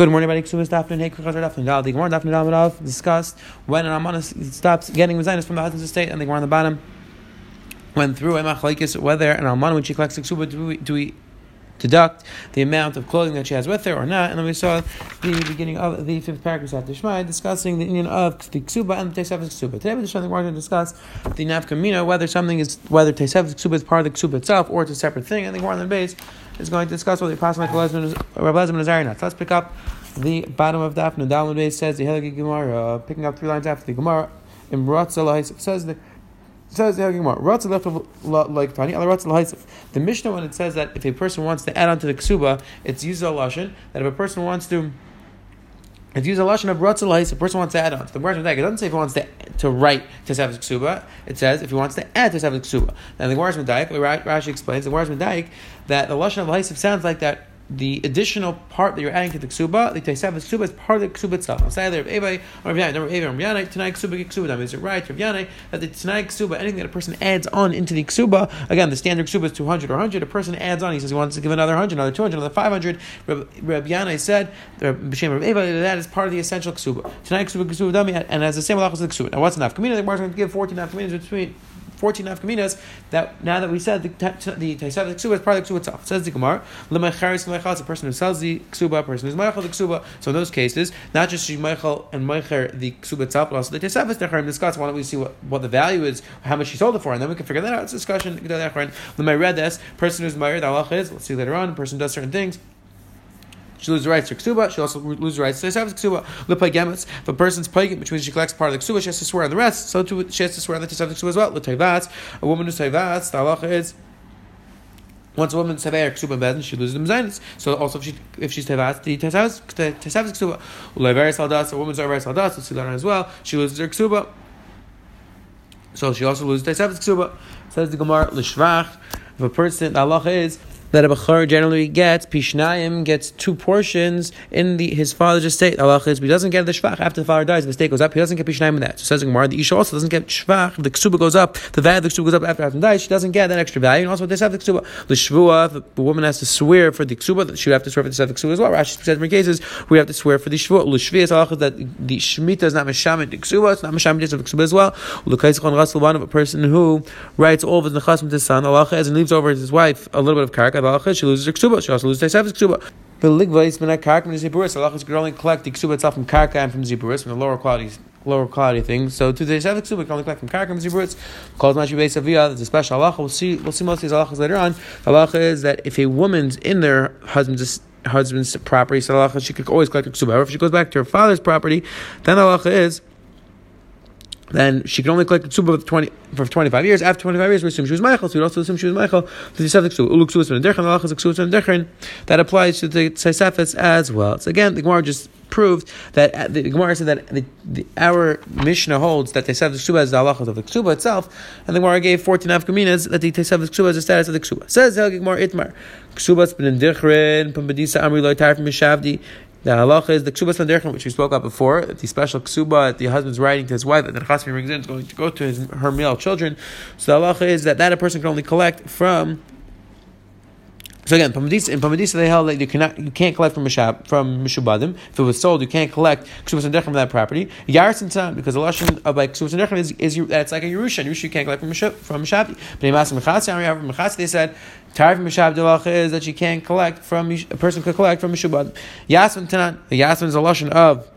Good morning, everybody. Ksubas Dafnin, Hey, Kuchazar Dafnin, Dal. The Gemara Dafnin Dal discussed when an Amana stops getting Mazinus from the husband's estate, and the Gemara on the bottom went through Emach whether an Almana, when she collects the Ksuba, do we, do we deduct the amount of clothing that she has with her or not. And then we saw the beginning of the fifth paragraph after Shmai discussing the union of the ksuba and the tesefes ksuba. Today we're going to discuss the nafkamina, whether something is whether tesefes ksuba is part of the ksuba itself or it's a separate thing. And the Gemara on the base is going to discuss whether the apostle Rabbi Lezman is or not. So let's pick up the bottom of the Daf. Nadal base says the Helagi Gemara, picking up three lines after the Gemara. In Ratzalahis says the says the like Tani, the Mishnah when it says that if a person wants to add on to the ksuba, it's used a lashon that if a person wants to. It's used a lashon of ratzalais. A person wants to add on. So the Gemara it doesn't say if he wants to to write tesavos ksuba. It says if he wants to add tesavos ksuba. And the Gemara Medayik, Rashi explains the Gemara Medayik that the lashon of laisiv sounds like that the additional part that you're adding to the ksuba, the taisav ksuba is part of the ksuba itself. I'll say either Ebay or Yanai, Rav Yanai, tonight ksuba ksuba. Is it right, Rav Yanai, that the tonight ksuba, anything that a person adds on into the ksuba, again, the standard ksuba is 200 or 100, a person adds on, he says he wants to give another 100, another 200, another 500. Rav, Rav Yanai said, B'Shem Rav Ebay, that is part of the essential ksuba. Tonight ksuba ksuba dami, and has the same halachas as the ksuba. Now what's enough? Kamina, the Gemara is going to give 14 enough between 14 nafkaminas that now that we said the the Ksuba is part of the Ksuba itself. Says the Gemara, L'mecharis L'mechal, a person who sells the Ksuba, a person who's Meichel the Ksuba. So in those cases, not just Meichel and Meicher the Ksuba itself, but also the Taisav Necharim discuss. Why don't we see what, what the value is, how much she sold it for, and then we can figure that out. It's a discussion. L'meiredes, person who's Meir, the Allah is, let's see later on, person does certain things. She loses rights to ksuba. She also loses rights to the ksuba. Lipagemitz. If a person's pagan, which means she collects part of the ksuba, she has to swear on the rest. So too, she has to swear on the tesef ksuba as well. L'tayvats. A woman who's tayvats. The halacha is. Once a woman sever ksuba bedin, she loses the mezainis. So also if she if she's tevas, the tesavas ksuba. Uleveris aldas, a woman's overis aldas, we'll see that as well. She loses her ksuba. So she also loses tesavas ksuba. Says the Gemara l'shvach. If a person, the halacha is that a Bechor generally gets, Pishnayim gets two portions in the, his father's estate. Allah is, he doesn't get the Shvach after the father dies, the estate goes up, he doesn't get Pishnayim in that. So says Gemara, the Isha also doesn't get Shvach, the Ksuba goes up, the value of the Ksuba goes up after husband dies, she doesn't get that extra value. And also, they have the Ksuba. The Shvua, the woman has to swear for the Ksuba, she would have to swear for the Ksuba as well. Rashi says in cases, we have to swear for the Shvua. L'Shvi is Allah that the Shemitah is not Meshamet the Ksuba, it's not Meshamet of the Ksuba as well. L'Kaisikon Rasul, one of a person who writes all of his Nechasm to his son, Allah and leaves over his wife a little bit of Karka, Allah she loses her ksuba. She also loses Taisav's ksuba. The ligva is min karka from the ziburis. Halachas could only collect the ksuba itself from karka and from ziburis, from the lower quality lower quality things. So to the Taisav's ksuba can only collect from and ziburis. Calls mashi beis avia. There's a special halacha. We'll see. We'll see most of these halachas later on. Halacha is that if a woman's in their husband's husband's property, so halacha she could always collect the ksuba. However, if she goes back to her father's property, then halacha is then she can only collect the for 20, for 25 years. After 25 years, we assume she was Michael, so we also assume she was Michael. That applies to the Tzaisafis as well. So again, the Gemara just proved that uh, the Gemara said that the, the, our Mishnah holds that Teisav Ksuba is the halachas of the Ksuba itself, and the Gemara gave 14 afkaminas that the Teisav Ksuba is the status of the Ksuba. Says the Gemara Itmar, Ksuba's been in Dichrin, Pambadisa Amri Loy Tar from Mishavdi, the halacha is the ksuba sanderchem, which we spoke about before. The special ksuba that the husband's writing to his wife that the chasmi brings in is going to go to his, her male children. So the halacha is that that a person can only collect from so again, in Pamadisa they held that you cannot, you can't collect from Mishab, from Mishubadim. If it was sold, you can't collect Ksubas and from that property. Yaris because the lashon of like Ksubas and is, is that's like a Yerusha. Yerusha you can't collect from Mishab, from Mishabi. But in Masim Mechatzi, they said Tarif Mishab Delacha is that you can't collect from a person could collect from Mishubadim. Yasmin Tanan, the Yasmin is a lashon of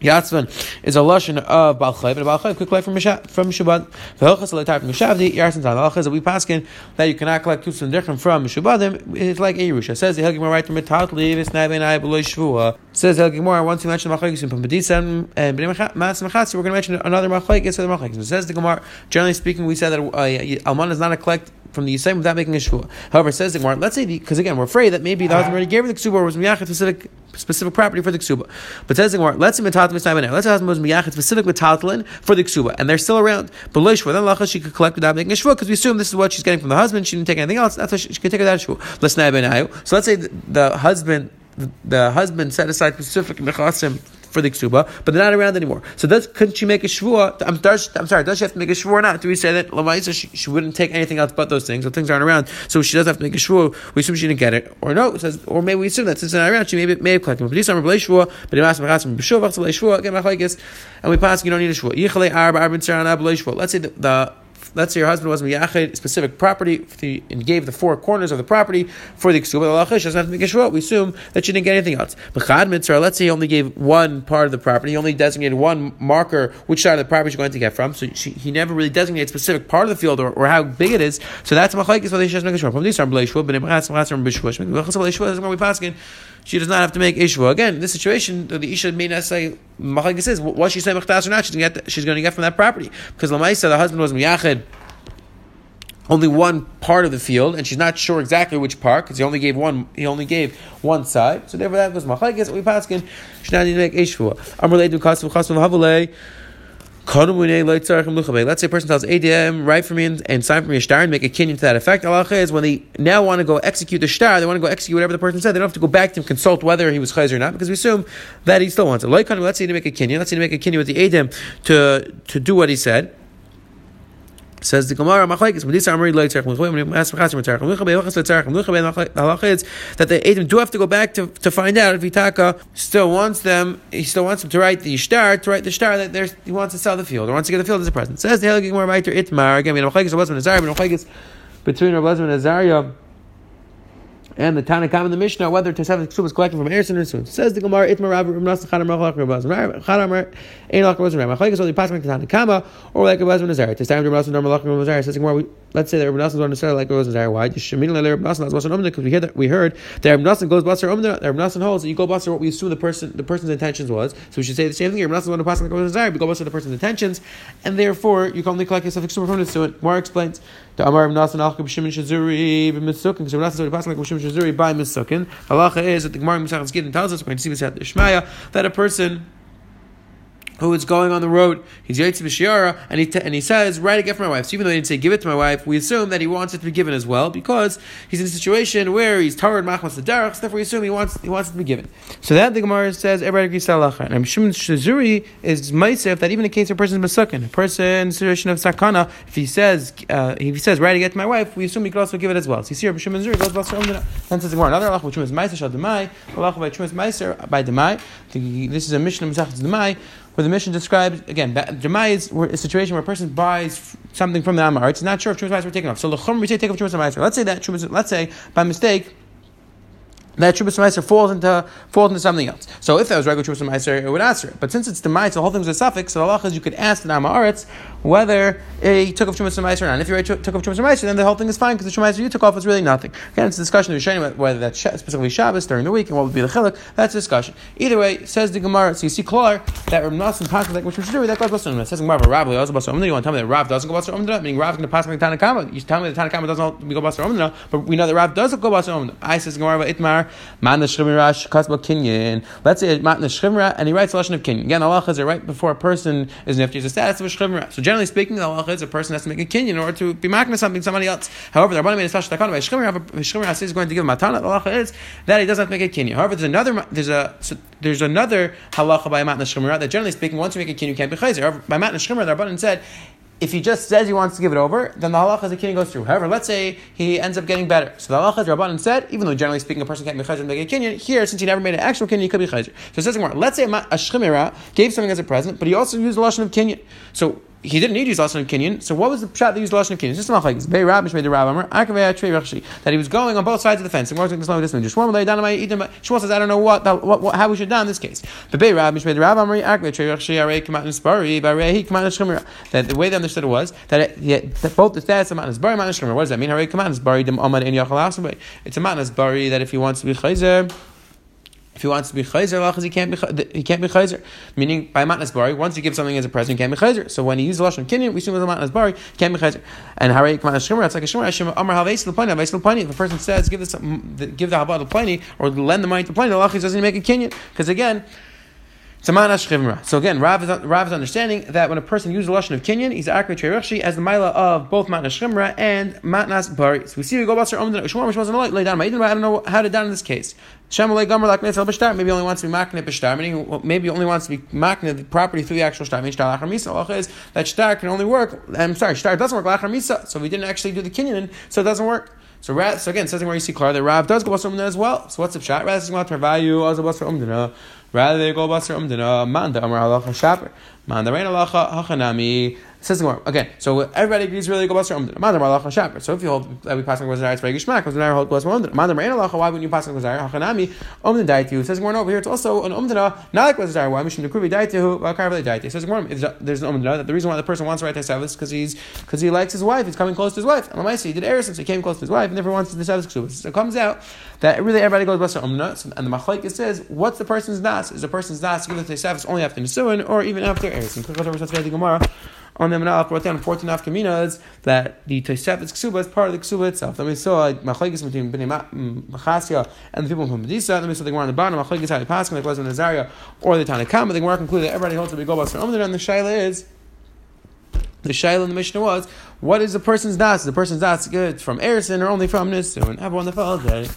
Yatzvan is a lashon of Balchayv, and Balchayv could collect from Mishabad. From Hilchas Alatar from Mishabdi, Yarsin Tan. The that we paskin that you cannot collect Kusum Dirchim from Mishabadim It's like a Yerusha. Says the Hilgimor right from Metatli, Visnai Ben I Beloy Shvua. Says the Hilgimor once we mentioned Machlekes from Padisa and Bnei Mas Mechatzi, we're going to mention another Machlekes for the Machlekes. Says the Gemara. Generally speaking, we said that uh, Alman is not a collect from the Yisayim without making a shvua. However, says the let's say because again we're afraid that maybe the husband already gave her the ksuba or was miyachet specific specific property for the ksuba. But says the let's say mitatel now. Let's say husband was miyachet specific mitatlin for the ksuba, and they're still around. But shvua, then lacha she could collect without making a shvua because we assume this is what she's getting from the husband. She didn't take anything else. That's why she, she could take it without shvua. Let's So let's say the, the husband the husband set aside specific nechasim for the ksuba, but they're not around anymore. So does couldn't she make a shvua? I'm, I'm sorry, does she have to make a shvua or not? Do we say that Lamaisa she, she wouldn't take anything else but those things, so things aren't around, so she does have to make a shvua. We assume she didn't get it, or no? It says, or maybe we assume that since it's not around, she may, may have collected. But these are shvua, but again, and we pass you don't need a shvua. Let's say the, the let's say your husband was miyached specific property the, and gave the four corners of the property for the ksuba. We assume that she didn't get anything else. B'chad mitzvah, let's say he only gave one part of the property, he only designated one marker which side of the property she's going to get from. So she, he never really designated a specific part of the field or, or how big it is. So that's machlekes whether she has to make a. From these are b'leishvua, but we paskin she does not have to make ishva. Again, in this situation, the isha may not say machlekes says what she said mechtas or not. She's going to get she's going to get from that property because lamaisa the husband was miyached only one part of the field, and she's not sure exactly which part because he only gave one. He only gave one side, so therefore that goes machlekes. We paskin she not need to make ishva. I'm related to kasu chasu lahavale. Let's say a person tells ADM, write for me and, and sign for me a star and make a kinyan to that effect. Allah is when they now want to go execute the star, they want to go execute whatever the person said. They don't have to go back to him, consult whether he was chayz or not, because we assume that he still wants it. Let's say to make a kinyan. Let's say to make a kinyan with the ADM to, to do what he said. Says the Gemara, that the Edom do have to go back to, to find out if Itaka still wants them, he still wants them to write the star, to write the star that he wants to sell the field, or wants to get the field as a present. Says the Gemara, Itmar, again, between Rabbi Azariah, and the Tanakam and the Mishnah whether Tosefet Ksub is collected from Erison or Sun. Says the Gemara, Itmar Rav Rav Nasa Chadam Rach Rav Rav Chadam Ein Lach Rav Rav only passing to Tanakama or like Rav Nazar. To time Rav Rav Rav says the Gemara, let's say that Rav is like Rav Nazar. Why? Le Rav Umna because we heard that we heard that Rav goes Basar Umna. Rav Nasa holds that you go Basar what we assume the person the person's intentions was. So we should say the same thing. Rav to pass like Rav Nazar. We go Basar the person's intentions, and therefore you can only collect yourself Ksub from it. More explains. The Amar Rav Shimon Shazuri Rav Nasa is passing like Shimon Shazuri by Mitzukin. Halacha is that the Gemara Masachas Gittin tells us, we're going to see this at the Ishmael, that a person who is going on the road, he's Yaitz B'Shiara, and he, t- and he says, write a gift for my wife. So even though he didn't say give it to my wife, we assume that he wants it to be given as well, because he's in a situation where he's Tarad Machmas the Derech, so therefore we assume he wants, he wants it to be given. So that the Gemara says, everybody agrees. And Shimon Shazuri is Maisef, that even in case of a person is a person in a situation of Sakana, if he says, uh, if he says, write a gift to my wife, we assume he could also give it as well. So you see here, Shimon Shazuri goes Basar Omdana. Then says the Gemara, another Allah, which was Maiser Shal Demai, Allah by Chumas Maiser by Demai. This is a mission of Masachas Demai, where the mission describes again, Demai is a situation where a person buys something from the Amar. It's not sure if Chumas were taken off. So the Chum we take off Chumas Let's say that Chumas, let's say by mistake that Shubas Meiser falls into falls into something else. So if that was regular Shubas Meiser, it would answer it. But since it's the Meiser, the whole thing thing's a suffix. So Allah is you could ask the Nama Aretz whether he took off Shubas Meiser or not. And if you took off Shubas Meiser, then the whole thing is fine because the Shubas you took off is really nothing. Again, it's a discussion of Rishonim whether that's specifically Shabbos during the week and what would be the chiluk. That's a discussion. Either way, says the Gemara. So you see, Klar that Rav Nassim passes like which Shuri that goes Basar It says Gemara Rav also Basar You want to tell me that Rav doesn't go Basar Umdra? Meaning Rav is going to pass like Tanakama. You tell me that Tanakama doesn't go Basar Umdra, but we know that Rav does go Basar Umdra. I says Gemara Itmar Man Shrimirash Kasba Kinyan. Let's say Matna Shrimra and he writes a lesson of Kinyan. Again, Allah is right before a person is nifty, is a status of a Shrimra. So generally speaking, the Allah is a person has to make a Kinyan in order to be makna something somebody else. However, the Rabbanim made a special takana by Shrimra is going to give him matana, the Allah is that he doesn't make a Kinyan. However, there's another there's a so there's another halacha by Matna Shrimra that generally speaking, once you make a Kinyan, you can't be chayzer. However, by Matna Shrimra, the Rabbanim said if he just says he wants to give it over, then the halacha is the kinyan goes through. However, let's say he ends up getting better. So the halacha, Rabbanan said, even though generally speaking a person can't be chayzer and make a kinyan, here, since he never made an actual kinyan, he could be chayzer. So it says more. Let's say a shchimera gave something as a present, but he also used the lashon of kinyan. So he didn't need to use lashon of kinyan. So what was the shot that used lashon of kinyan? Just a machlekes. Bei Rab made the Amar that he was going on both sides of the fence. And this this one. Shmuel lay down Shmuel says, I don't know what, what, what how we should do in this case. But Bei Rab made the nishchimera. That the way they understood it was that, it, yeah, that both the stats of matnas bari matnas. What does that mean? It's a matnas bari that if he wants to be chayzer. If he wants to be chayzer, he can't be he can't be chayzer. Meaning by matnas bari, once you give something as a present, you can't be chayzer. So when he uses lashon kinyan, we assume with a matnas bari, can't be chayzer. And harei k'manas shimmer, it's like a shimmer. Hashem amar haveis l'plani, haveis l'plani. If a person says give this give the habad l'plani or lend the money to plani, the lachis doesn't make a kinyan because again. It's a manas chivra. So again, Rav is, Rav is understanding that when a person uses the lashon of kinyan, he's akre treirachshi as the mila of both matnas chimra and matnas bari. So we see we go about our own. I don't know how to down in this case. Maybe only wants to be makne b'shtar, meaning maybe only wants to be makne the property through the actual shtar. Meaning shtar lachar misa. Is that shtar can only work. I'm sorry, shtar doesn't work lachar misa. So we didn't actually do the kinyan, so it doesn't work. So, so again, says where you see clear the Rav does go basar umdina as well. So what's the shot? Rather than about value, also basar umdina. Rather they go basar umdina. Manda amar halacha shaper. Manda rein halacha hachanami. Says the. Okay, so everybody agrees really go basar umdin. Madam malacha shaper. So if you hold that we pass on gozar, it's very gishmak. Now hold basar umdin. Madam rein alacha. Why wouldn't you pass on gozar? Hachanami umdin daitu. Says Gemara over here. It's also an umdina not like gozar. Why mission dekruvi daitu? Karveli daitu. Says Gemara. Uh, there's an umdina that the reason why the person wants to write this is because he's because he likes his wife. He's coming close to his wife. And he did error since he came close to his wife. and Never wants to Sabbath So it comes out that really everybody goes basar umdina. And the machlekes says what's the person's nas? Is the person's nas given to the Sabbath only after Nisuin or even after error? And the on the Menach brought down 14 afkaminas that the Tosefet's Ksuba is part of the Ksuba itself. Then we saw Machlekes between Bnei mm, Machasya and the people from Medisa. Then we saw the Gemara on the bottom, Machlekes how they pass, like was in Nazaria or the Tanakam. But the Gemara concluded that everybody holds to be Gobas from and the Shaila is the Shaila in the Mishnah was, what is a person's das? The person's das good from Erison or only from Nisun? Have a wonderful day.